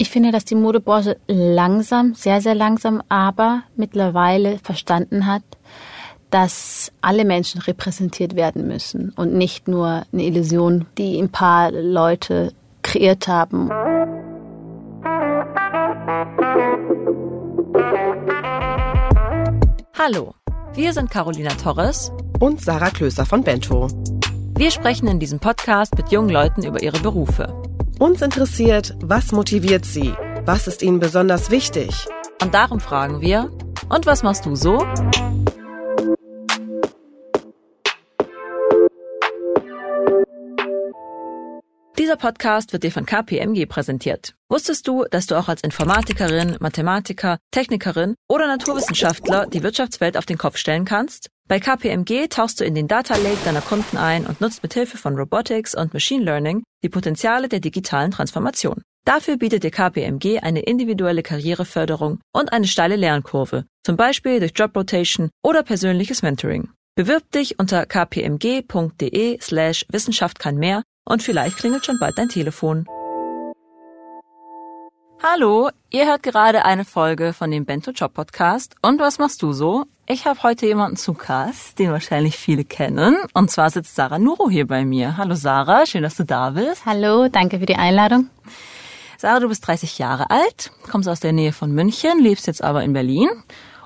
Ich finde, dass die Modebranche langsam, sehr, sehr langsam, aber mittlerweile verstanden hat, dass alle Menschen repräsentiert werden müssen und nicht nur eine Illusion, die ein paar Leute kreiert haben. Hallo, wir sind Carolina Torres und Sarah Klöser von Bento. Wir sprechen in diesem Podcast mit jungen Leuten über ihre Berufe. Uns interessiert, was motiviert sie? Was ist ihnen besonders wichtig? Und darum fragen wir, und was machst du so? Dieser Podcast wird dir von KPMG präsentiert. Wusstest du, dass du auch als Informatikerin, Mathematiker, Technikerin oder Naturwissenschaftler die Wirtschaftswelt auf den Kopf stellen kannst? Bei KPMG tauchst du in den Data Lake deiner Kunden ein und nutzt mit Hilfe von Robotics und Machine Learning die Potenziale der digitalen Transformation. Dafür bietet dir KPMG eine individuelle Karriereförderung und eine steile Lernkurve, zum Beispiel durch Job Rotation oder persönliches Mentoring. Bewirb dich unter kpmg.de slash Wissenschaft kann mehr und vielleicht klingelt schon bald dein Telefon. Hallo, ihr hört gerade eine Folge von dem Bento Job Podcast. Und was machst du so? Ich habe heute jemanden zu Gast, den wahrscheinlich viele kennen. Und zwar sitzt Sarah Nuro hier bei mir. Hallo Sarah, schön, dass du da bist. Hallo, danke für die Einladung. Sarah, du bist 30 Jahre alt, kommst aus der Nähe von München, lebst jetzt aber in Berlin.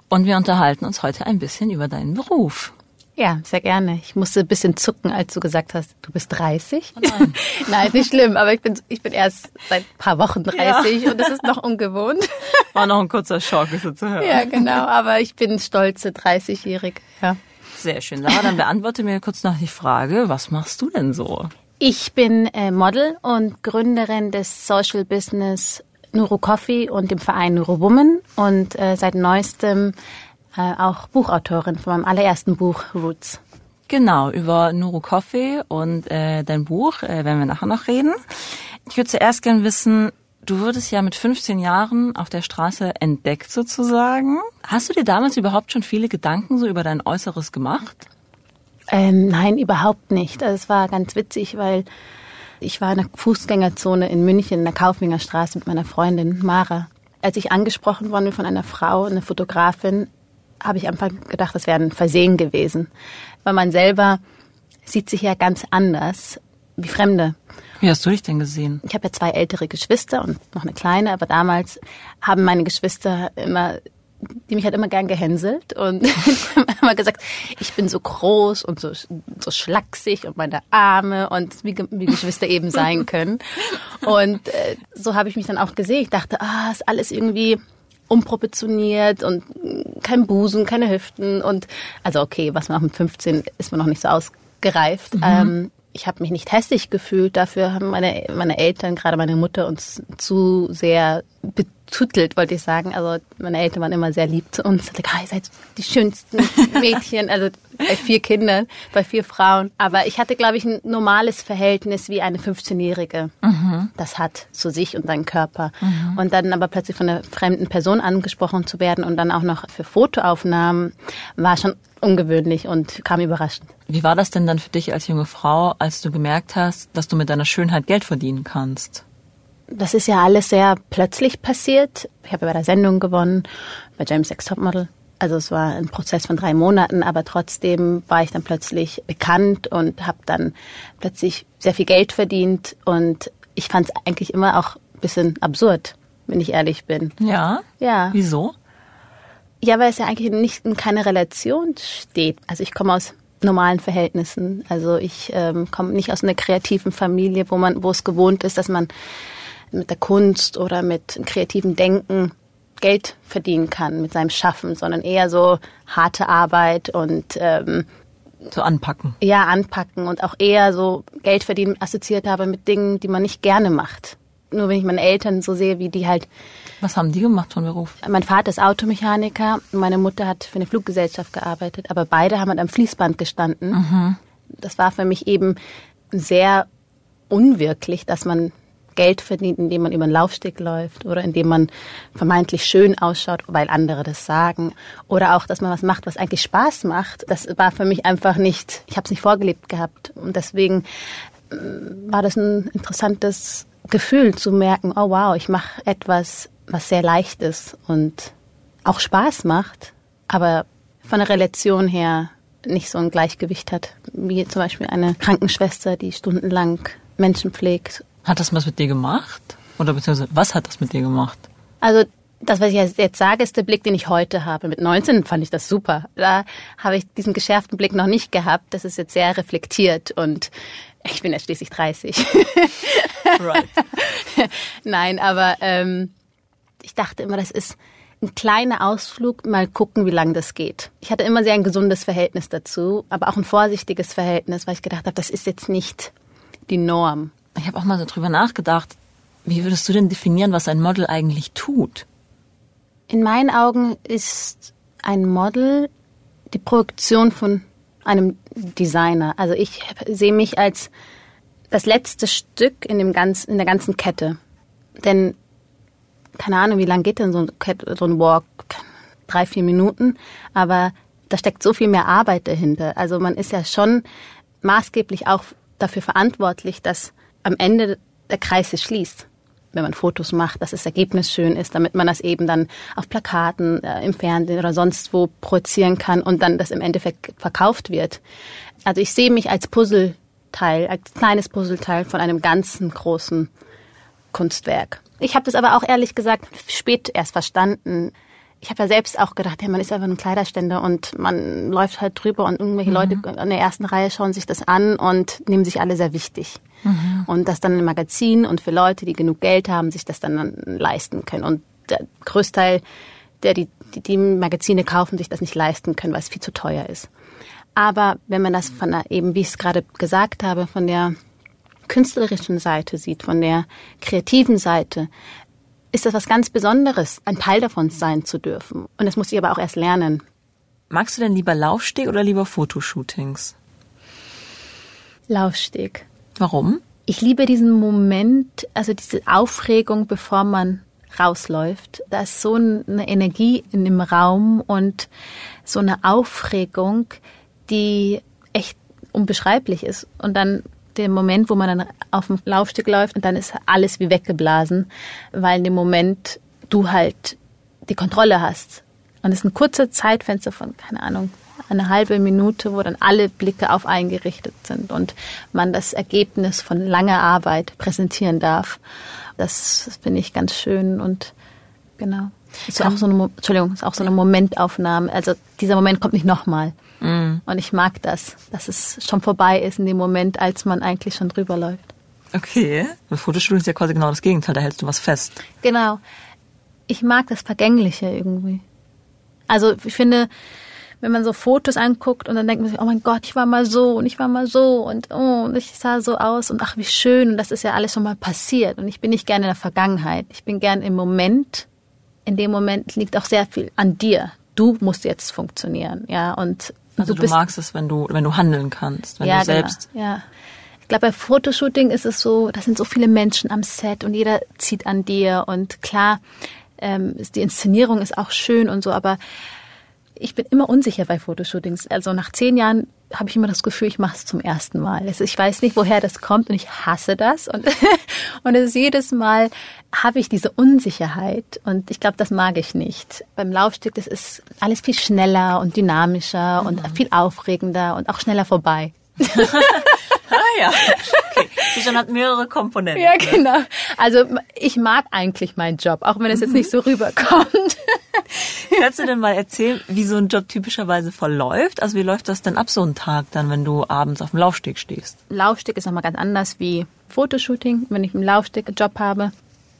Und wir unterhalten uns heute ein bisschen über deinen Beruf. Ja, sehr gerne. Ich musste ein bisschen zucken, als du gesagt hast, du bist 30. Oh nein. nein, nicht schlimm, aber ich bin, ich bin erst seit ein paar Wochen 30 ja. und das ist noch ungewohnt. War noch ein kurzer Schock, ist so zu hören. Ja, genau, aber ich bin stolze 30-Jährige, ja. Sehr schön. Sarah, dann beantworte mir kurz noch die Frage, was machst du denn so? Ich bin äh, Model und Gründerin des Social Business Nuro Coffee und dem Verein Nuro Woman und äh, seit neuestem äh, auch Buchautorin von meinem allerersten Buch Roots. Genau, über Nuru Coffee und äh, dein Buch äh, werden wir nachher noch reden. Ich würde zuerst gerne wissen, du wurdest ja mit 15 Jahren auf der Straße entdeckt sozusagen. Hast du dir damals überhaupt schon viele Gedanken so über dein Äußeres gemacht? Ähm, nein, überhaupt nicht. Also es war ganz witzig, weil ich war in der Fußgängerzone in München in der Kauflinger Straße mit meiner Freundin Mara. Als ich angesprochen worden bin von einer Frau, eine Fotografin, habe ich einfach gedacht, das wäre ein Versehen gewesen. Weil man selber sieht sich ja ganz anders wie Fremde. Wie hast du dich denn gesehen? Ich habe ja zwei ältere Geschwister und noch eine kleine, aber damals haben meine Geschwister immer die mich hat immer gern gehänselt und immer gesagt, ich bin so groß und so, so schlaksig und meine Arme und wie, wie Geschwister eben sein können. Und äh, so habe ich mich dann auch gesehen. Ich dachte, ah, ist alles irgendwie unproportioniert und kein Busen, keine Hüften und also okay, was man auch mit 15 ist man noch nicht so ausgereift. Mhm. Ähm, ich habe mich nicht hässlich gefühlt. Dafür haben meine, meine Eltern, gerade meine Mutter, uns zu sehr betüttelt, wollte ich sagen. Also meine Eltern waren immer sehr lieb zu uns. Like, ah, ihr seid die schönsten Mädchen, also bei vier Kindern, bei vier Frauen. Aber ich hatte, glaube ich, ein normales Verhältnis wie eine 15-Jährige mhm. das hat zu sich und seinem Körper. Mhm. Und dann aber plötzlich von einer fremden Person angesprochen zu werden und dann auch noch für Fotoaufnahmen war schon ungewöhnlich und kam überraschend. Wie war das denn dann für dich als junge Frau, als du gemerkt hast, dass du mit deiner Schönheit Geld verdienen kannst? Das ist ja alles sehr plötzlich passiert. Ich habe bei der Sendung gewonnen, bei James X Topmodel. Also es war ein Prozess von drei Monaten, aber trotzdem war ich dann plötzlich bekannt und habe dann plötzlich sehr viel Geld verdient. Und ich fand es eigentlich immer auch ein bisschen absurd, wenn ich ehrlich bin. Ja? Ja. Wieso? Ja, weil es ja eigentlich nicht in keiner Relation steht. Also ich komme aus normalen Verhältnissen. Also ich ähm, komme nicht aus einer kreativen Familie, wo man, wo es gewohnt ist, dass man mit der Kunst oder mit kreativem Denken Geld verdienen kann mit seinem Schaffen, sondern eher so harte Arbeit und ähm, so anpacken. Ja, anpacken und auch eher so Geld verdienen assoziiert habe mit Dingen, die man nicht gerne macht. Nur wenn ich meine Eltern so sehe, wie die halt was haben die gemacht von Beruf? Mein Vater ist Automechaniker, meine Mutter hat für eine Fluggesellschaft gearbeitet, aber beide haben halt am Fließband gestanden. Mhm. Das war für mich eben sehr unwirklich, dass man Geld verdient, indem man über den Laufsteg läuft oder indem man vermeintlich schön ausschaut, weil andere das sagen. Oder auch, dass man was macht, was eigentlich Spaß macht. Das war für mich einfach nicht, ich habe es nicht vorgelebt gehabt. Und deswegen äh, war das ein interessantes Gefühl zu merken, oh wow, ich mache etwas, was sehr leicht ist und auch Spaß macht, aber von der Relation her nicht so ein Gleichgewicht hat, wie zum Beispiel eine Krankenschwester, die stundenlang Menschen pflegt. Hat das was mit dir gemacht? Oder beziehungsweise was hat das mit dir gemacht? Also das, was ich jetzt sage, ist der Blick, den ich heute habe. Mit 19 fand ich das super. Da habe ich diesen geschärften Blick noch nicht gehabt. Das ist jetzt sehr reflektiert und ich bin ja schließlich 30. Right. Nein, aber ähm, ich dachte immer, das ist ein kleiner Ausflug, mal gucken, wie lange das geht. Ich hatte immer sehr ein gesundes Verhältnis dazu, aber auch ein vorsichtiges Verhältnis, weil ich gedacht habe, das ist jetzt nicht die Norm. Ich habe auch mal so drüber nachgedacht, wie würdest du denn definieren, was ein Model eigentlich tut? In meinen Augen ist ein Model die Projektion von einem Designer. Also ich sehe mich als das letzte Stück in, dem ganzen, in der ganzen Kette. Denn keine Ahnung, wie lange geht denn so ein, so ein Walk? Drei, vier Minuten. Aber da steckt so viel mehr Arbeit dahinter. Also man ist ja schon maßgeblich auch dafür verantwortlich, dass am Ende der Kreis sich schließt. Wenn man Fotos macht, dass das Ergebnis schön ist, damit man das eben dann auf Plakaten, äh, im Fernsehen oder sonst wo projizieren kann und dann das im Endeffekt verkauft wird. Also ich sehe mich als Puzzleteil, als kleines Puzzleteil von einem ganzen großen Kunstwerk. Ich habe das aber auch ehrlich gesagt spät erst verstanden. Ich habe ja selbst auch gedacht, ja, man ist einfach ein Kleiderständer und man läuft halt drüber und irgendwelche mhm. Leute in der ersten Reihe schauen sich das an und nehmen sich alle sehr wichtig. Mhm. Und das dann im Magazin und für Leute, die genug Geld haben, sich das dann leisten können. Und der Größteil der die, die, die Magazine kaufen, sich das nicht leisten können, weil es viel zu teuer ist. Aber wenn man das von der, eben, wie ich es gerade gesagt habe, von der künstlerischen Seite sieht, von der kreativen Seite, ist das was ganz Besonderes, ein Teil davon sein zu dürfen. Und das muss ich aber auch erst lernen. Magst du denn lieber Laufsteg oder lieber Fotoshootings? Laufsteg. Warum? Ich liebe diesen Moment, also diese Aufregung, bevor man rausläuft. Da ist so eine Energie in dem Raum und so eine Aufregung, die echt unbeschreiblich ist. Und dann der Moment, wo man dann auf dem Laufstück läuft und dann ist alles wie weggeblasen, weil in dem Moment du halt die Kontrolle hast. Und es ist ein kurzes Zeitfenster von, keine Ahnung, eine halbe Minute, wo dann alle Blicke auf eingerichtet sind und man das Ergebnis von langer Arbeit präsentieren darf. Das finde ich ganz schön und genau. Ist auch so eine, Entschuldigung, ist auch so eine Momentaufnahme. Also dieser Moment kommt nicht nochmal. Mm. Und ich mag das, dass es schon vorbei ist in dem Moment, als man eigentlich schon drüber läuft. Okay. Ein Fotostudio ist ja quasi genau das Gegenteil, da hältst du was fest. Genau. Ich mag das Vergängliche irgendwie. Also ich finde, wenn man so Fotos anguckt und dann denkt man sich, oh mein Gott, ich war mal so und ich war mal so und oh, und ich sah so aus und ach, wie schön und das ist ja alles schon mal passiert und ich bin nicht gerne in der Vergangenheit. Ich bin gern im Moment. In dem Moment liegt auch sehr viel an dir. Du musst jetzt funktionieren, ja, und also du, du magst es, wenn du, wenn du handeln kannst, wenn ja, du selbst. Genau, ja. Ich glaube, bei Fotoshooting ist es so, da sind so viele Menschen am Set und jeder zieht an dir und klar, ähm, die Inszenierung ist auch schön und so, aber ich bin immer unsicher bei Fotoshootings. Also nach zehn Jahren habe ich immer das Gefühl, ich mache es zum ersten Mal. Ich weiß nicht, woher das kommt und ich hasse das. Und, und es jedes Mal habe ich diese Unsicherheit und ich glaube, das mag ich nicht. Beim Laufstück, das ist alles viel schneller und dynamischer mhm. und viel aufregender und auch schneller vorbei. ah ja, okay. Schon hat mehrere Komponenten. Ja, genau. Also ich mag eigentlich meinen Job, auch wenn es jetzt nicht so rüberkommt. Kannst du denn mal erzählen, wie so ein Job typischerweise verläuft? Also wie läuft das denn ab so ein Tag dann, wenn du abends auf dem Laufsteg stehst? Laufsteg ist nochmal ganz anders wie Fotoshooting. Wenn ich einen Laufsteg-Job habe,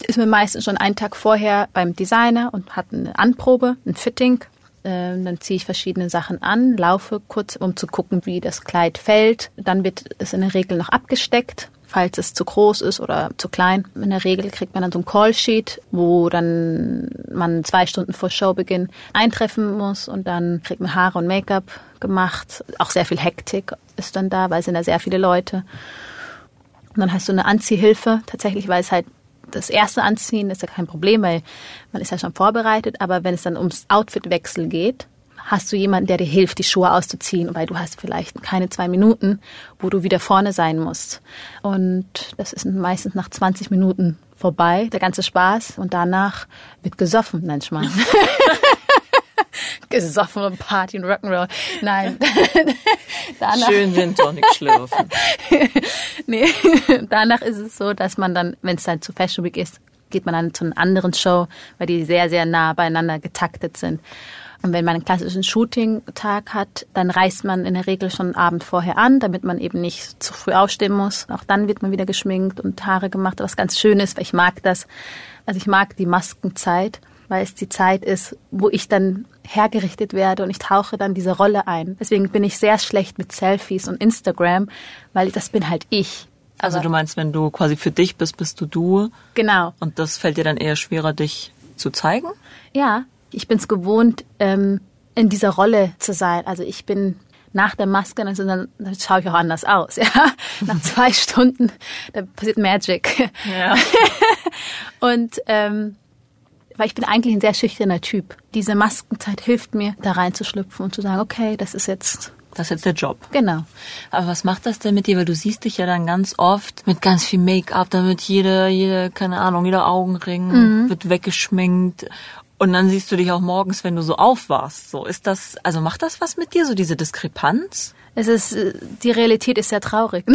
ist mir meistens schon einen Tag vorher beim Designer und hat eine Anprobe, ein Fitting. Ähm, dann ziehe ich verschiedene Sachen an, laufe kurz, um zu gucken, wie das Kleid fällt. Dann wird es in der Regel noch abgesteckt falls es zu groß ist oder zu klein. In der Regel kriegt man dann so ein Callsheet, wo dann man zwei Stunden vor Showbeginn eintreffen muss und dann kriegt man Haare und Make-up gemacht. Auch sehr viel Hektik ist dann da, weil es sind da sehr viele Leute. Und dann hast du eine Anziehhilfe, tatsächlich, weil es halt das erste Anziehen ist ja kein Problem, weil man ist ja schon vorbereitet, aber wenn es dann ums Outfitwechsel geht, hast du jemanden, der dir hilft, die Schuhe auszuziehen, weil du hast vielleicht keine zwei Minuten, wo du wieder vorne sein musst. Und das ist meistens nach 20 Minuten vorbei, der ganze Spaß. Und danach wird gesoffen, nennt man. gesoffen und Party und Rock'n'Roll. Nein. danach, Schön Gin Tonic schlürfen. nee, danach ist es so, dass man dann, wenn es dann zu Fashion Week ist, geht man dann zu einer anderen Show, weil die sehr, sehr nah beieinander getaktet sind. Und wenn man einen klassischen Shooting-Tag hat, dann reist man in der Regel schon Abend vorher an, damit man eben nicht zu früh aufstehen muss. Auch dann wird man wieder geschminkt und Haare gemacht, was ganz schön ist, weil ich mag das. Also ich mag die Maskenzeit, weil es die Zeit ist, wo ich dann hergerichtet werde und ich tauche dann diese Rolle ein. Deswegen bin ich sehr schlecht mit Selfies und Instagram, weil das bin halt ich. Also du meinst, wenn du quasi für dich bist, bist du du. Genau. Und das fällt dir dann eher schwerer, dich zu zeigen? Ja, ich bin es gewohnt, ähm, in dieser Rolle zu sein. Also ich bin nach der Maske, dann, dann, dann schaue ich auch anders aus. Ja? Nach zwei Stunden, da passiert Magic. Ja. und ähm, weil ich bin eigentlich ein sehr schüchterner Typ. Diese Maskenzeit hilft mir, da reinzuschlüpfen und zu sagen, okay, das ist jetzt das ist jetzt der Job. Genau. Aber was macht das denn mit dir? Weil du siehst dich ja dann ganz oft mit ganz viel Make-up, damit jede, jede, keine Ahnung, jeder Augenring mhm. wird weggeschminkt. Und dann siehst du dich auch morgens, wenn du so aufwachst. So ist das, also macht das was mit dir, so diese Diskrepanz? Es ist, die Realität ist sehr traurig.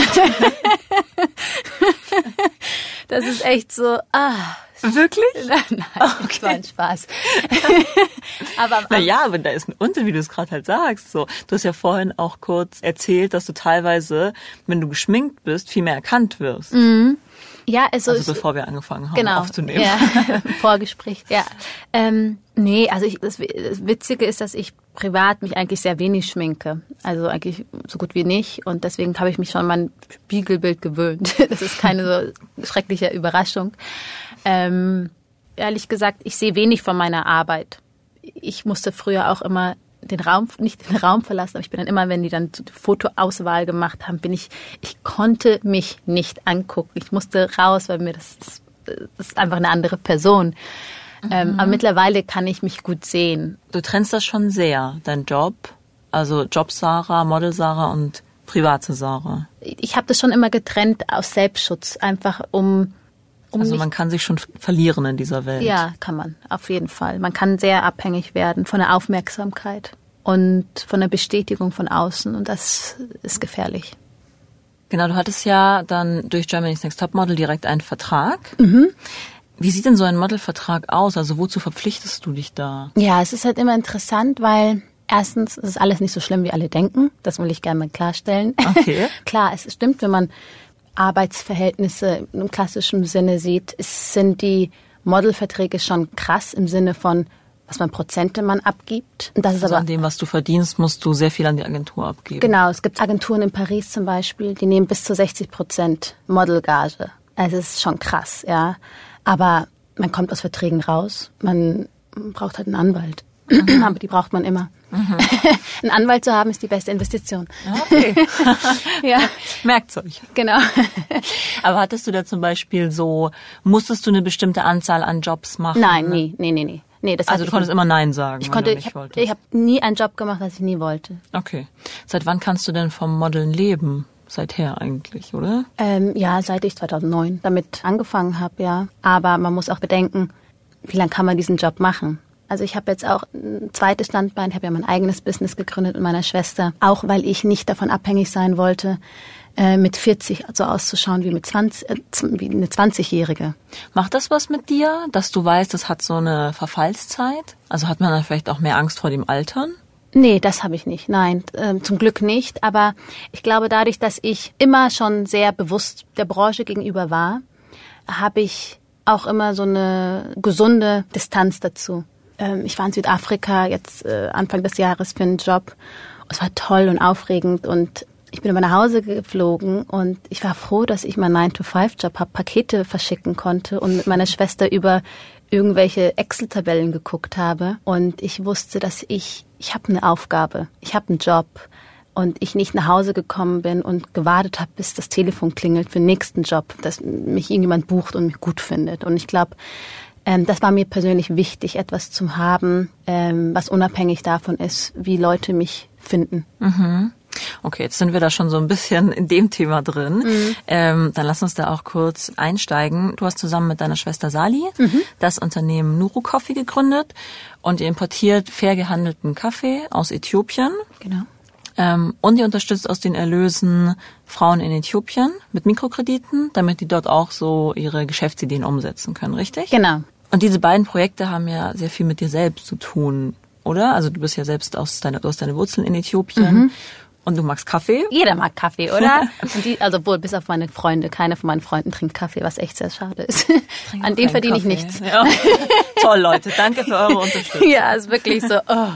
das ist echt so, ah, Wirklich? Nein, okay. war ein Spaß. aber naja, aber da ist ein Unterschied, wie du es gerade halt sagst. So, du hast ja vorhin auch kurz erzählt, dass du teilweise, wenn du geschminkt bist, viel mehr erkannt wirst. Mhm. Ja, also, also bevor wir angefangen haben genau, aufzunehmen. Ja, Vorgespräch, ja. Ähm, nee, also ich, das, das Witzige ist, dass ich privat mich eigentlich sehr wenig schminke. Also eigentlich so gut wie nicht. Und deswegen habe ich mich schon mein Spiegelbild gewöhnt. Das ist keine so schreckliche Überraschung. Ähm, ehrlich gesagt, ich sehe wenig von meiner Arbeit. Ich musste früher auch immer den Raum, nicht den Raum verlassen, aber ich bin dann immer, wenn die dann die Fotoauswahl gemacht haben, bin ich, ich konnte mich nicht angucken. Ich musste raus, weil mir das, das ist einfach eine andere Person. Mhm. Ähm, aber mittlerweile kann ich mich gut sehen. Du trennst das schon sehr, dein Job, also Job Sarah, Model Sarah und private Sarah. Ich habe das schon immer getrennt aus Selbstschutz, einfach um um also man kann sich schon verlieren in dieser Welt. Ja, kann man, auf jeden Fall. Man kann sehr abhängig werden von der Aufmerksamkeit und von der Bestätigung von außen und das ist gefährlich. Genau, du hattest ja dann durch Germany's Next Top Model direkt einen Vertrag. Mhm. Wie sieht denn so ein Modelvertrag aus? Also wozu verpflichtest du dich da? Ja, es ist halt immer interessant, weil erstens ist alles nicht so schlimm, wie alle denken. Das will ich gerne mal klarstellen. Okay. Klar, es stimmt, wenn man Arbeitsverhältnisse im klassischen Sinne sieht, sind die Modelverträge schon krass im Sinne von, was man Prozente man abgibt. Das ist also aber an dem, was du verdienst, musst du sehr viel an die Agentur abgeben. Genau, es gibt Agenturen in Paris zum Beispiel, die nehmen bis zu 60 Prozent Modelgage. Also es ist schon krass, ja. Aber man kommt aus Verträgen raus. Man braucht halt einen Anwalt. Mhm. Aber die braucht man immer. Mhm. Einen Anwalt zu haben ist die beste Investition. Okay. ja. Merkt's euch. Genau. Aber hattest du da zum Beispiel so, musstest du eine bestimmte Anzahl an Jobs machen? Nein, nie, nee, nee, nee. Nee, das also du konntest immer Nein sagen. Ich konnte, ich habe hab nie einen Job gemacht, was ich nie wollte. Okay. Seit wann kannst du denn vom Modeln leben? Seither eigentlich, oder? Ähm, ja, seit ich 2009 damit angefangen habe, ja. Aber man muss auch bedenken, wie lange kann man diesen Job machen? Also ich habe jetzt auch ein zweites Standbein, ich habe ja mein eigenes Business gegründet mit meiner Schwester, auch weil ich nicht davon abhängig sein wollte, äh, mit 40 so auszuschauen wie mit 20, äh, wie eine 20-Jährige. Macht das was mit dir, dass du weißt, das hat so eine Verfallszeit? Also hat man dann vielleicht auch mehr Angst vor dem Altern? Nee, das habe ich nicht. Nein, äh, zum Glück nicht. Aber ich glaube, dadurch, dass ich immer schon sehr bewusst der Branche gegenüber war, habe ich auch immer so eine gesunde Distanz dazu ähm, ich war in Südafrika jetzt äh, Anfang des Jahres für einen Job. Es war toll und aufregend und ich bin immer nach Hause geflogen und ich war froh, dass ich meinen 9-to-5-Job habe, Pakete verschicken konnte und mit meiner Schwester über irgendwelche Excel-Tabellen geguckt habe. Und ich wusste, dass ich, ich habe eine Aufgabe, ich habe einen Job und ich nicht nach Hause gekommen bin und gewartet habe, bis das Telefon klingelt für den nächsten Job, dass mich irgendjemand bucht und mich gut findet. Und ich glaube, Ähm, das war mir persönlich wichtig, etwas zu haben, ähm, was unabhängig davon ist, wie Leute mich finden. Mhm. Okay, jetzt sind wir da schon so ein bisschen in dem Thema drin. Mhm. Ähm, dann lass uns da auch kurz einsteigen. Du hast zusammen mit deiner Schwester Sali mhm. das Unternehmen Nuru Coffee gegründet und ihr importiert fair gehandelten Kaffee aus Äthiopien. Genau. Ähm, und ihr unterstützt aus den Erlösen Frauen in Äthiopien mit Mikrokrediten, damit die dort auch so ihre Geschäftsideen umsetzen können, richtig? Genau. Und diese beiden Projekte haben ja sehr viel mit dir selbst zu tun, oder? Also du bist ja selbst aus deiner, du hast deine Wurzeln in Äthiopien. Mhm. Und du magst Kaffee? Jeder mag Kaffee, oder? die, also wohl bis auf meine Freunde. Keiner von meinen Freunden trinkt Kaffee, was echt sehr schade ist. An den verdiene Kaffee. ich nichts. Ja. Toll, Leute. Danke für eure Unterstützung. Ja, ist wirklich so. Oh.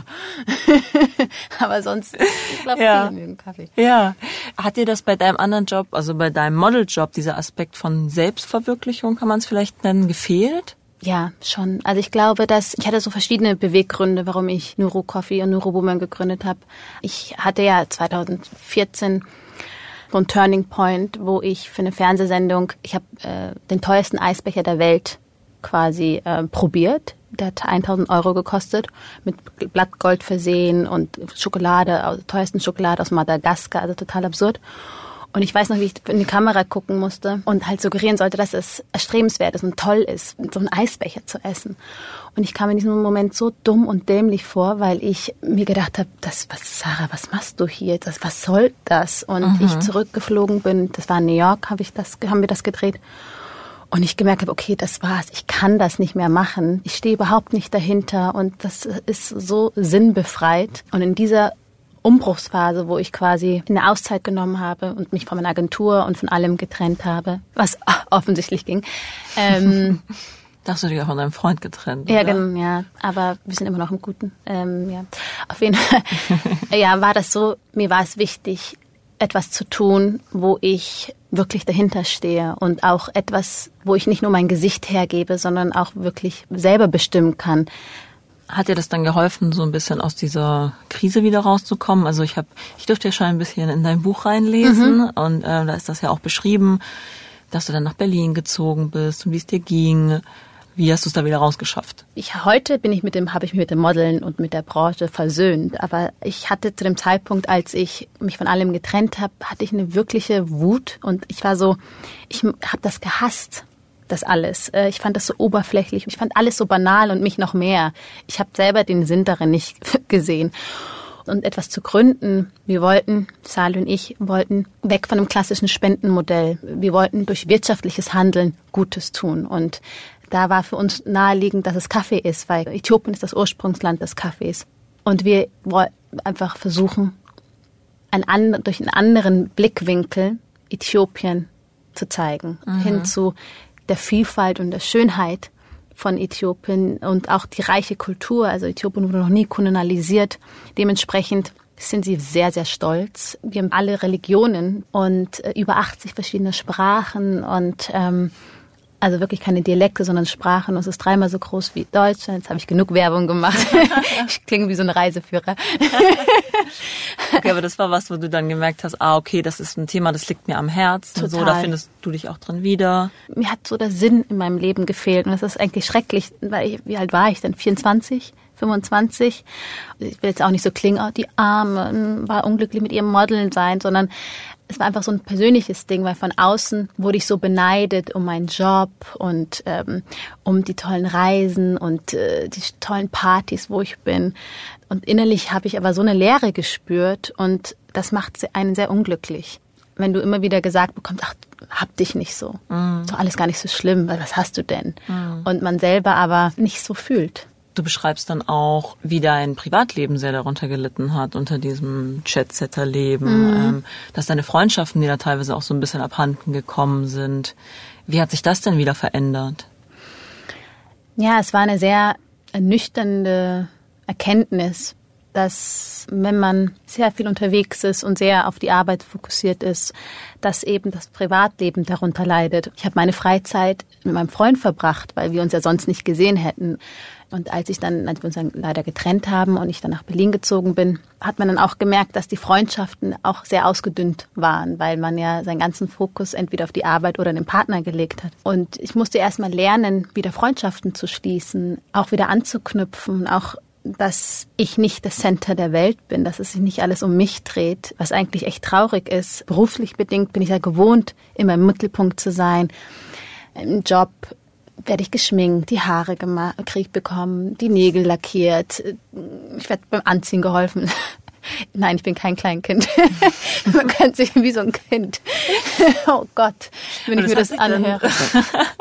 Aber sonst, ich glaube, ja. viele mögen Kaffee. Ja. Hat dir das bei deinem anderen Job, also bei deinem Modeljob, dieser Aspekt von Selbstverwirklichung, kann man es vielleicht nennen, gefehlt? Ja, schon. Also ich glaube, dass ich hatte so verschiedene Beweggründe, warum ich Nuro Coffee und Nuro Woman gegründet habe. Ich hatte ja 2014 so ein Turning Point, wo ich für eine Fernsehsendung, ich habe äh, den teuersten Eisbecher der Welt quasi äh, probiert. Der hat 1000 Euro gekostet, mit Blattgold versehen und Schokolade, teuersten Schokolade aus Madagaskar, also total absurd. Und ich weiß noch, wie ich in die Kamera gucken musste und halt suggerieren sollte, dass es erstrebenswert ist und toll ist, so einen Eisbecher zu essen. Und ich kam in diesem Moment so dumm und dämlich vor, weil ich mir gedacht habe, das, was, Sarah, was machst du hier? Das, was soll das? Und mhm. ich zurückgeflogen bin, das war in New York, habe ich das, haben wir das gedreht. Und ich gemerkt habe, okay, das war's. Ich kann das nicht mehr machen. Ich stehe überhaupt nicht dahinter und das ist so sinnbefreit. Und in dieser Umbruchsphase, wo ich quasi eine Auszeit genommen habe und mich von meiner Agentur und von allem getrennt habe, was offensichtlich ging. Ähm, da hast du dich auch von deinem Freund getrennt. Ja, genau, ja. Aber wir sind immer noch im Guten. Ähm, ja. Auf jeden Fall, ja, war das so, mir war es wichtig, etwas zu tun, wo ich wirklich dahinter stehe und auch etwas, wo ich nicht nur mein Gesicht hergebe, sondern auch wirklich selber bestimmen kann, hat dir das dann geholfen, so ein bisschen aus dieser Krise wieder rauszukommen? Also ich habe, ich durfte ja schon ein bisschen in dein Buch reinlesen mhm. und äh, da ist das ja auch beschrieben, dass du dann nach Berlin gezogen bist und wie es dir ging. Wie hast du es da wieder rausgeschafft? Ich heute bin ich mit dem, habe ich mich mit dem Modeln und mit der Branche versöhnt. Aber ich hatte zu dem Zeitpunkt, als ich mich von allem getrennt habe, hatte ich eine wirkliche Wut und ich war so, ich habe das gehasst das alles. Äh, ich fand das so oberflächlich. Ich fand alles so banal und mich noch mehr. Ich habe selber den Sinn darin nicht gesehen. Und etwas zu gründen. Wir wollten, Sal und ich wollten weg von dem klassischen Spendenmodell. Wir wollten durch wirtschaftliches Handeln Gutes tun. Und da war für uns naheliegend, dass es Kaffee ist, weil Äthiopien ist das Ursprungsland des Kaffees. Und wir wollten einfach versuchen, ein, durch einen anderen Blickwinkel Äthiopien zu zeigen. Mhm. Hin zu der Vielfalt und der Schönheit von Äthiopien und auch die reiche Kultur. Also Äthiopien wurde noch nie kolonialisiert. Dementsprechend sind sie sehr, sehr stolz. Wir haben alle Religionen und äh, über 80 verschiedene Sprachen und ähm, also wirklich keine Dialekte, sondern Sprachen. Und es ist dreimal so groß wie Deutschland. Jetzt habe ich genug Werbung gemacht. ich klinge wie so ein Reiseführer. okay, aber das war was, wo du dann gemerkt hast, ah, okay, das ist ein Thema, das liegt mir am Herzen. Total. So, da findest du dich auch drin wieder. Mir hat so der Sinn in meinem Leben gefehlt. Und das ist eigentlich schrecklich, weil ich, wie alt war ich denn? 24? 25. Ich will jetzt auch nicht so klingen, oh, die Arme, war unglücklich mit ihrem Modeln sein, sondern es war einfach so ein persönliches Ding, weil von außen wurde ich so beneidet um meinen Job und ähm, um die tollen Reisen und äh, die tollen Partys, wo ich bin. Und innerlich habe ich aber so eine Leere gespürt und das macht einen sehr unglücklich. Wenn du immer wieder gesagt bekommst, ach, hab dich nicht so. Mm. So alles gar nicht so schlimm, weil was hast du denn? Mm. Und man selber aber nicht so fühlt. Du beschreibst dann auch, wie dein Privatleben sehr darunter gelitten hat, unter diesem Chatsetter-Leben, mhm. ähm, dass deine Freundschaften, die da teilweise auch so ein bisschen abhanden gekommen sind. Wie hat sich das denn wieder verändert? Ja, es war eine sehr ernüchternde Erkenntnis, dass wenn man sehr viel unterwegs ist und sehr auf die Arbeit fokussiert ist, dass eben das Privatleben darunter leidet. Ich habe meine Freizeit mit meinem Freund verbracht, weil wir uns ja sonst nicht gesehen hätten. Und als ich dann, als wir uns dann leider getrennt haben und ich dann nach Berlin gezogen bin, hat man dann auch gemerkt, dass die Freundschaften auch sehr ausgedünnt waren, weil man ja seinen ganzen Fokus entweder auf die Arbeit oder den Partner gelegt hat. Und ich musste erst mal lernen, wieder Freundschaften zu schließen, auch wieder anzuknüpfen, auch dass ich nicht das Center der Welt bin, dass es sich nicht alles um mich dreht, was eigentlich echt traurig ist. Beruflich bedingt bin ich ja gewohnt, immer im Mittelpunkt zu sein. Im Job werde ich geschminkt, die Haare gekriegt bekommen, die Nägel lackiert, ich werde beim Anziehen geholfen. Nein, ich bin kein Kleinkind. Man kennt sich wie so ein Kind. oh Gott, wenn ich mir das anhöre.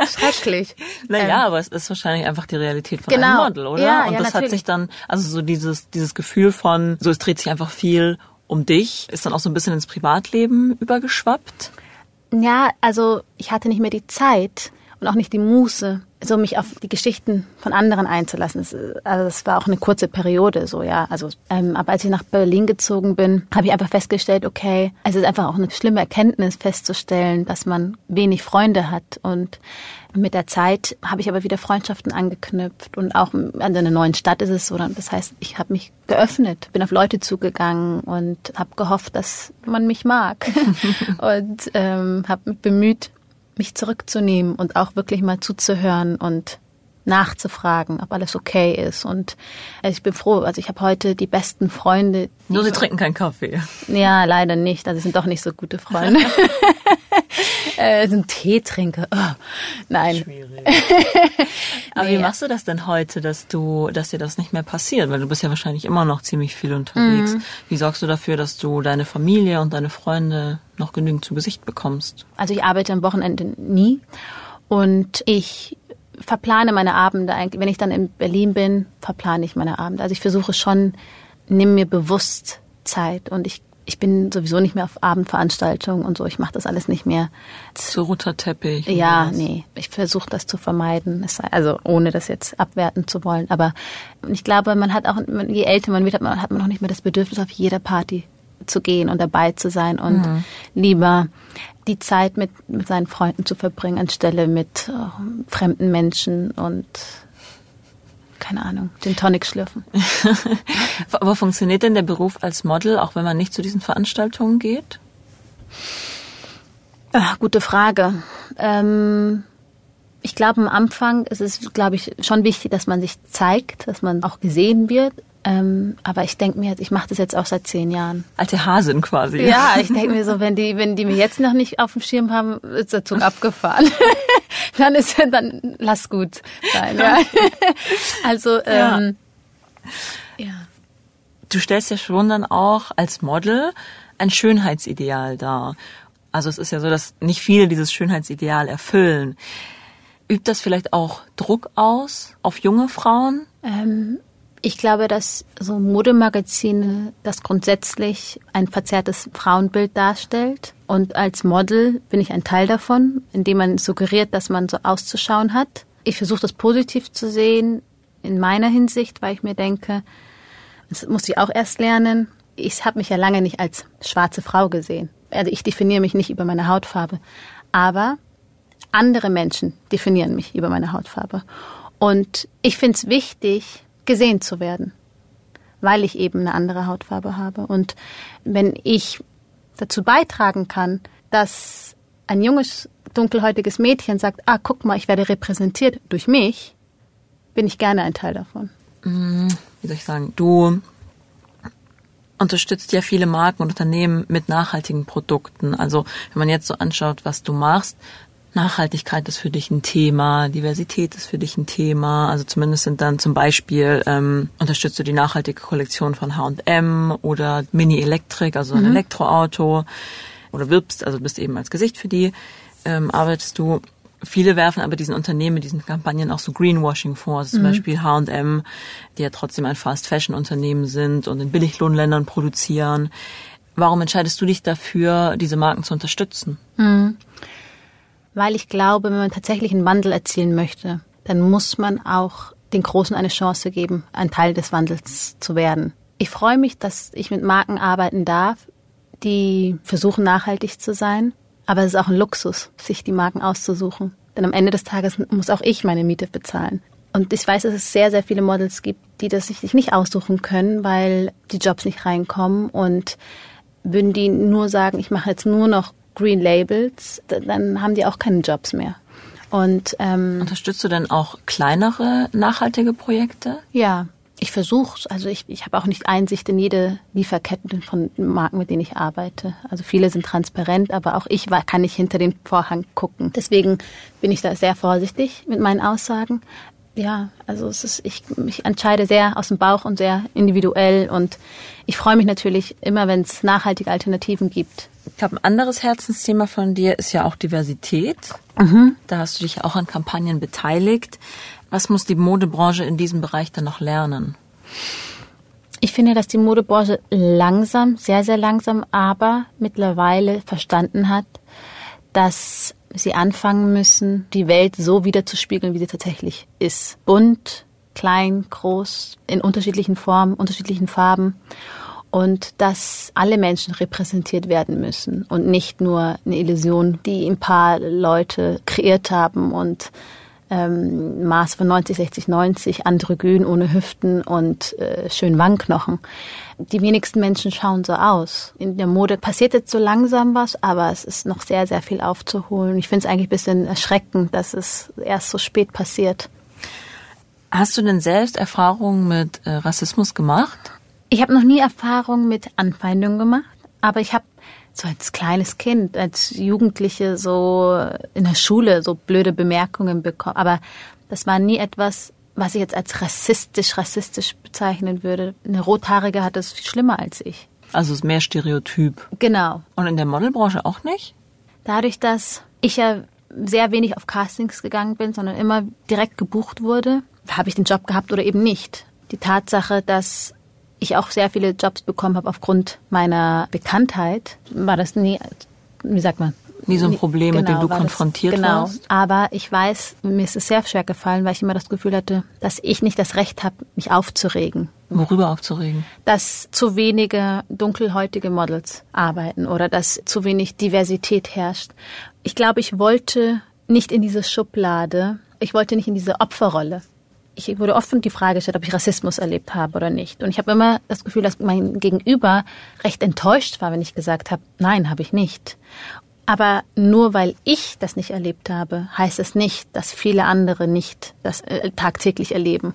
Schrecklich. Naja, ähm, aber es ist wahrscheinlich einfach die Realität von genau. einem Model, oder? Ja, Und ja, das natürlich. hat sich dann, also so dieses, dieses Gefühl von, so es dreht sich einfach viel um dich, ist dann auch so ein bisschen ins Privatleben übergeschwappt? Ja, also ich hatte nicht mehr die Zeit und auch nicht die Muße, so mich auf die Geschichten von anderen einzulassen. Das, also das war auch eine kurze Periode, so ja. Also, ähm, aber als ich nach Berlin gezogen bin, habe ich einfach festgestellt, okay, es ist einfach auch eine schlimme Erkenntnis festzustellen, dass man wenig Freunde hat und mit der Zeit habe ich aber wieder Freundschaften angeknüpft und auch an einer neuen Stadt ist es so. Das heißt, ich habe mich geöffnet, bin auf Leute zugegangen und habe gehofft, dass man mich mag und ähm, habe mich bemüht, mich zurückzunehmen und auch wirklich mal zuzuhören und nachzufragen, ob alles okay ist. Und also ich bin froh, also ich habe heute die besten Freunde. Nur sie trinken keinen Kaffee. Ja, leider nicht. Also sind doch nicht so gute Freunde. äh, sind Teetrinker. Oh, nein. Schwierig. Aber nee, wie machst du das denn heute, dass du, dass dir das nicht mehr passiert? Weil du bist ja wahrscheinlich immer noch ziemlich viel unterwegs. Mhm. Wie sorgst du dafür, dass du deine Familie und deine Freunde noch genügend zu Gesicht bekommst? Also ich arbeite am Wochenende nie und ich verplane meine Abende eigentlich. Wenn ich dann in Berlin bin, verplane ich meine Abende. Also ich versuche schon, nimm mir bewusst Zeit und ich ich bin sowieso nicht mehr auf Abendveranstaltungen und so. Ich mache das alles nicht mehr. Zu roter Teppich. Ja, nee. Ich versuche das zu vermeiden. Also ohne das jetzt abwerten zu wollen. Aber ich glaube, man hat auch, je älter man wird, hat man, hat man auch nicht mehr das Bedürfnis, auf jeder Party zu gehen und dabei zu sein und mhm. lieber die Zeit mit, mit seinen Freunden zu verbringen, anstelle mit äh, fremden Menschen und keine Ahnung, den Tonic schlürfen. Aber funktioniert denn der Beruf als Model, auch wenn man nicht zu diesen Veranstaltungen geht? Ach, gute Frage. Ähm, ich glaube, am Anfang ist es, glaube ich, schon wichtig, dass man sich zeigt, dass man auch gesehen wird. Ähm, aber ich denke mir, ich mache das jetzt auch seit zehn Jahren. Alte Hasen quasi. Ja, ich denke mir so, wenn die, wenn die mir jetzt noch nicht auf dem Schirm haben, ist der Zug abgefahren. dann ist dann lass gut sein. Ja. also ähm, ja. ja. Du stellst ja schon dann auch als Model ein Schönheitsideal dar. Also es ist ja so, dass nicht viele dieses Schönheitsideal erfüllen. Übt das vielleicht auch Druck aus auf junge Frauen? Ähm, ich glaube, dass so Modemagazine das grundsätzlich ein verzerrtes Frauenbild darstellt. Und als Model bin ich ein Teil davon, indem man suggeriert, dass man so auszuschauen hat. Ich versuche das positiv zu sehen in meiner Hinsicht, weil ich mir denke, das muss ich auch erst lernen. Ich habe mich ja lange nicht als schwarze Frau gesehen. Also ich definiere mich nicht über meine Hautfarbe. Aber andere Menschen definieren mich über meine Hautfarbe. Und ich finde es wichtig, gesehen zu werden, weil ich eben eine andere Hautfarbe habe. Und wenn ich dazu beitragen kann, dass ein junges, dunkelhäutiges Mädchen sagt, ah, guck mal, ich werde repräsentiert durch mich, bin ich gerne ein Teil davon. Mhm. Wie soll ich sagen, du unterstützt ja viele Marken und Unternehmen mit nachhaltigen Produkten. Also wenn man jetzt so anschaut, was du machst, Nachhaltigkeit ist für dich ein Thema, Diversität ist für dich ein Thema. Also zumindest sind dann zum Beispiel ähm, unterstützt du die nachhaltige Kollektion von H&M oder Mini Electric, also ein mhm. Elektroauto oder wirbst, also bist eben als Gesicht für die ähm, arbeitest du. Viele werfen aber diesen Unternehmen, diesen Kampagnen auch so Greenwashing vor. Also zum mhm. Beispiel H&M, die ja trotzdem ein Fast-Fashion-Unternehmen sind und in Billiglohnländern produzieren. Warum entscheidest du dich dafür, diese Marken zu unterstützen? Mhm weil ich glaube, wenn man tatsächlich einen Wandel erzielen möchte, dann muss man auch den Großen eine Chance geben, ein Teil des Wandels zu werden. Ich freue mich, dass ich mit Marken arbeiten darf, die versuchen nachhaltig zu sein. Aber es ist auch ein Luxus, sich die Marken auszusuchen. Denn am Ende des Tages muss auch ich meine Miete bezahlen. Und ich weiß, dass es sehr, sehr viele Models gibt, die das sich nicht aussuchen können, weil die Jobs nicht reinkommen. Und würden die nur sagen, ich mache jetzt nur noch Green Labels, dann haben die auch keine Jobs mehr. Und ähm, unterstützt du denn auch kleinere nachhaltige Projekte? Ja, ich versuche Also ich, ich habe auch nicht Einsicht in jede Lieferkette von Marken, mit denen ich arbeite. Also viele sind transparent, aber auch ich kann nicht hinter den Vorhang gucken. Deswegen bin ich da sehr vorsichtig mit meinen Aussagen. Ja, also es ist, ich, ich entscheide sehr aus dem Bauch und sehr individuell und ich freue mich natürlich immer, wenn es nachhaltige Alternativen gibt. Ich glaube, ein anderes Herzensthema von dir ist ja auch Diversität. Mhm. Da hast du dich auch an Kampagnen beteiligt. Was muss die Modebranche in diesem Bereich dann noch lernen? Ich finde, dass die Modebranche langsam, sehr, sehr langsam, aber mittlerweile verstanden hat, dass sie anfangen müssen, die Welt so wiederzuspiegeln, wie sie tatsächlich ist. Bunt, klein, groß, in unterschiedlichen Formen, unterschiedlichen Farben. Und dass alle Menschen repräsentiert werden müssen und nicht nur eine Illusion, die ein paar Leute kreiert haben und ähm, Maß von 90, 60, 90, androgyn ohne Hüften und äh, schön Wangenknochen. Die wenigsten Menschen schauen so aus. In der Mode passiert jetzt so langsam was, aber es ist noch sehr, sehr viel aufzuholen. Ich finde es eigentlich ein bisschen erschreckend, dass es erst so spät passiert. Hast du denn selbst Erfahrungen mit äh, Rassismus gemacht? Ich habe noch nie Erfahrungen mit Anfeindungen gemacht, aber ich habe so als kleines Kind, als Jugendliche so in der Schule so blöde Bemerkungen bekommen. Aber das war nie etwas, was ich jetzt als rassistisch, rassistisch bezeichnen würde. Eine Rothaarige hat es viel schlimmer als ich. Also es ist mehr Stereotyp. Genau. Und in der Modelbranche auch nicht? Dadurch, dass ich ja sehr wenig auf Castings gegangen bin, sondern immer direkt gebucht wurde, habe ich den Job gehabt oder eben nicht. Die Tatsache, dass ich auch sehr viele Jobs bekommen habe aufgrund meiner Bekanntheit, war das nie, wie sagt man? Nie so ein Problem, genau, mit dem genau, du konfrontiert das, genau. warst? Aber ich weiß, mir ist es sehr schwer gefallen, weil ich immer das Gefühl hatte, dass ich nicht das Recht habe, mich aufzuregen. Worüber aufzuregen? Dass zu wenige dunkelhäutige Models arbeiten oder dass zu wenig Diversität herrscht. Ich glaube, ich wollte nicht in diese Schublade, ich wollte nicht in diese Opferrolle ich wurde oft die Frage gestellt, ob ich Rassismus erlebt habe oder nicht. Und ich habe immer das Gefühl, dass mein Gegenüber recht enttäuscht war, wenn ich gesagt habe, nein, habe ich nicht. Aber nur weil ich das nicht erlebt habe, heißt es nicht, dass viele andere nicht das äh, tagtäglich erleben.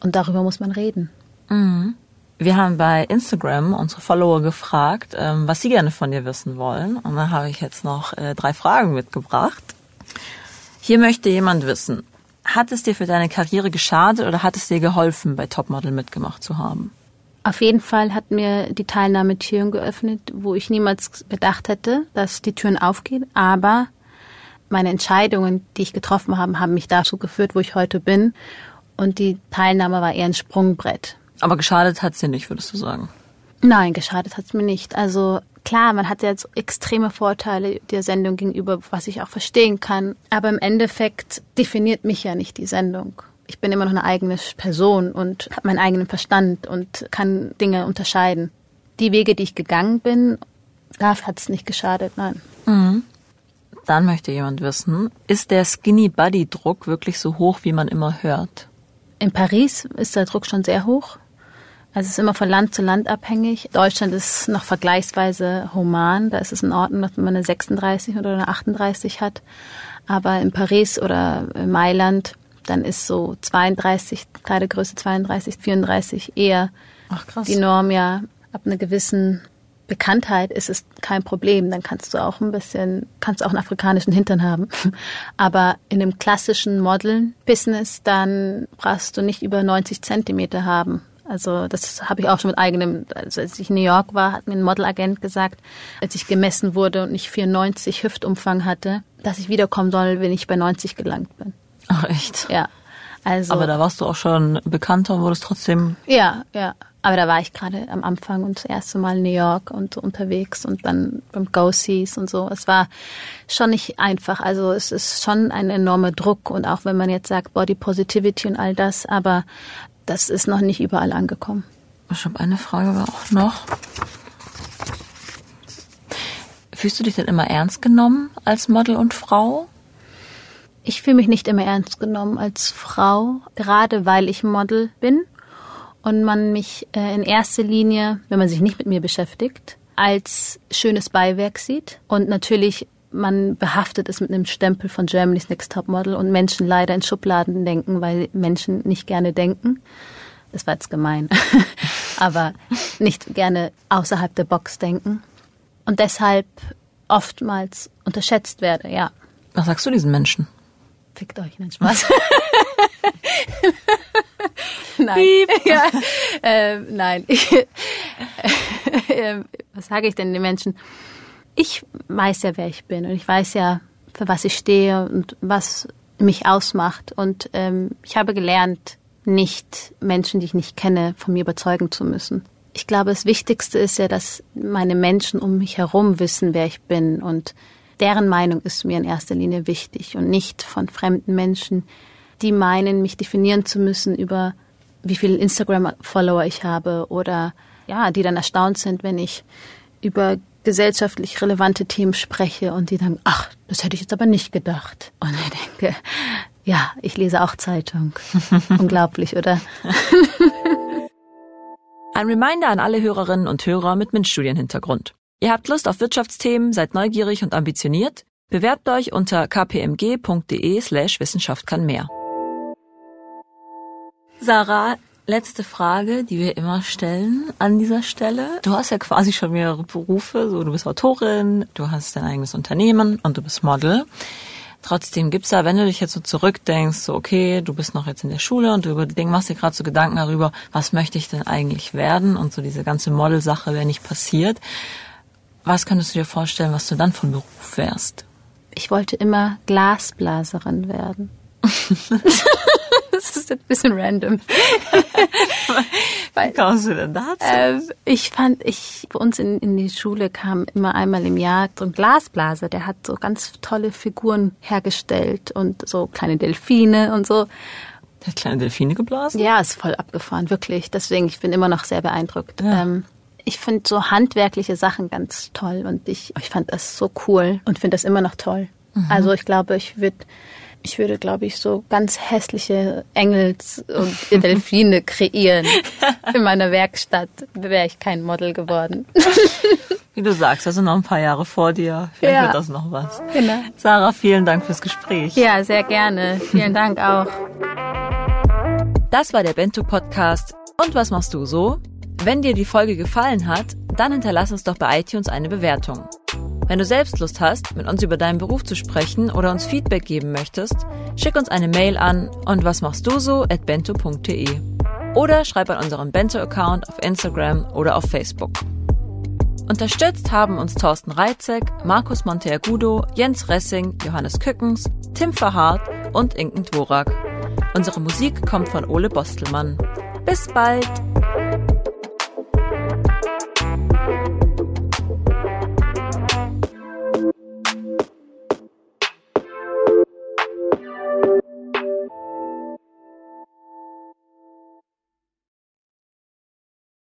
Und darüber muss man reden. Mhm. Wir haben bei Instagram unsere Follower gefragt, ähm, was sie gerne von dir wissen wollen. Und da habe ich jetzt noch äh, drei Fragen mitgebracht. Hier möchte jemand wissen, hat es dir für deine Karriere geschadet oder hat es dir geholfen, bei Topmodel mitgemacht zu haben? Auf jeden Fall hat mir die Teilnahme Türen geöffnet, wo ich niemals gedacht hätte, dass die Türen aufgehen. Aber meine Entscheidungen, die ich getroffen habe, haben mich dazu geführt, wo ich heute bin. Und die Teilnahme war eher ein Sprungbrett. Aber geschadet hat es dir nicht, würdest du sagen? Nein, geschadet hat es mir nicht. Also klar, man hat jetzt extreme Vorteile der Sendung gegenüber, was ich auch verstehen kann. Aber im Endeffekt definiert mich ja nicht die Sendung. Ich bin immer noch eine eigene Person und habe meinen eigenen Verstand und kann Dinge unterscheiden. Die Wege, die ich gegangen bin, da hat es nicht geschadet, nein. Mhm. Dann möchte jemand wissen, ist der Skinny Body Druck wirklich so hoch, wie man immer hört? In Paris ist der Druck schon sehr hoch. Also es ist immer von Land zu Land abhängig. Deutschland ist noch vergleichsweise human. Da ist es in Ordnung, dass man eine 36 oder eine 38 hat. Aber in Paris oder in Mailand, dann ist so 32, Kleidergröße 32, 34 eher Ach, die Norm. Ja, ab einer gewissen Bekanntheit ist es kein Problem. Dann kannst du auch ein bisschen, kannst auch einen afrikanischen Hintern haben. Aber in einem klassischen Modeln-Business, dann brauchst du nicht über 90 Zentimeter haben. Also das habe ich auch schon mit eigenem, also als ich in New York war, hat mir ein Modelagent gesagt, als ich gemessen wurde und ich 94 Hüftumfang hatte, dass ich wiederkommen soll, wenn ich bei 90 gelangt bin. Ach echt? Ja. Also, Aber da warst du auch schon bekannter und wurdest trotzdem. Ja, ja. Aber da war ich gerade am Anfang und das erste Mal in New York und so unterwegs und dann beim Go-Sees und so. Es war schon nicht einfach. Also es ist schon ein enormer Druck und auch wenn man jetzt sagt Body Positivity und all das, aber das ist noch nicht überall angekommen. Ich habe eine Frage aber auch noch. Fühlst du dich denn immer ernst genommen als Model und Frau? Ich fühle mich nicht immer ernst genommen als Frau, gerade weil ich Model bin und man mich äh, in erster Linie, wenn man sich nicht mit mir beschäftigt, als schönes Beiwerk sieht und natürlich man behaftet ist mit einem Stempel von Germany's Next Top Model und Menschen leider in Schubladen denken, weil Menschen nicht gerne denken. Das war jetzt gemein, aber nicht gerne außerhalb der Box denken und deshalb oftmals unterschätzt werde, ja. Was sagst du diesen Menschen? Fickt euch, nein, Spaß. nein. Ja, äh, nein. äh, was sage ich denn den Menschen? Ich weiß ja, wer ich bin und ich weiß ja, für was ich stehe und was mich ausmacht. Und ähm, ich habe gelernt, nicht Menschen, die ich nicht kenne, von mir überzeugen zu müssen. Ich glaube, das Wichtigste ist ja, dass meine Menschen um mich herum wissen, wer ich bin und deren Meinung ist mir in erster Linie wichtig und nicht von fremden Menschen, die meinen, mich definieren zu müssen über wie viele Instagram-Follower ich habe oder ja, die dann erstaunt sind, wenn ich über gesellschaftlich relevante Themen spreche und die dann, ach, das hätte ich jetzt aber nicht gedacht. Und ich denke, ja, ich lese auch Zeitung. Unglaublich, oder? Ein Reminder an alle Hörerinnen und Hörer mit MINT-Studienhintergrund. Ihr habt Lust auf Wirtschaftsthemen, seid neugierig und ambitioniert? Bewerbt euch unter kpmg.de slash Wissenschaft kann mehr. Sarah, letzte Frage, die wir immer stellen an dieser Stelle. Du hast ja quasi schon mehrere Berufe. So, du bist Autorin, du hast dein eigenes Unternehmen und du bist Model. Trotzdem gibt's da, wenn du dich jetzt so zurückdenkst, so okay, du bist noch jetzt in der Schule und du überdenkst, machst dir gerade so Gedanken darüber, was möchte ich denn eigentlich werden und so diese ganze Model-Sache wäre nicht passiert. Was könntest du dir vorstellen, was du dann von Beruf wärst? Ich wollte immer Glasblaserin werden. das ist ein bisschen random. Wie kommst du denn dazu? Äh, ich fand, ich bei uns in, in die Schule kam immer einmal im Jahr so ein Glasblaser, der hat so ganz tolle Figuren hergestellt und so kleine Delfine und so. Der hat kleine Delfine geblasen? Ja, ist voll abgefahren, wirklich. Deswegen, ich bin immer noch sehr beeindruckt. Ja. Ähm, ich finde so handwerkliche Sachen ganz toll und ich, ich fand das so cool und finde das immer noch toll. Mhm. Also ich glaube, ich würde ich würde, glaube ich, so ganz hässliche Engels und Delfine kreieren. In meiner Werkstatt wäre ich kein Model geworden. Wie du sagst, also noch ein paar Jahre vor dir. Vielleicht ja. wird das noch was. Genau. Sarah, vielen Dank fürs Gespräch. Ja, sehr gerne. Vielen Dank auch. Das war der Bento Podcast. Und was machst du so? Wenn dir die Folge gefallen hat, dann hinterlass uns doch bei iTunes eine Bewertung. Wenn du selbst Lust hast, mit uns über deinen Beruf zu sprechen oder uns Feedback geben möchtest, schick uns eine Mail an und was machst du so at bento.de oder schreib an unseren Bento-Account auf Instagram oder auf Facebook. Unterstützt haben uns Thorsten Reitzek, Markus Monteagudo, Jens Ressing, Johannes Kückens, Tim Verhardt und Inken Dvorak. Unsere Musik kommt von Ole Bostelmann. Bis bald!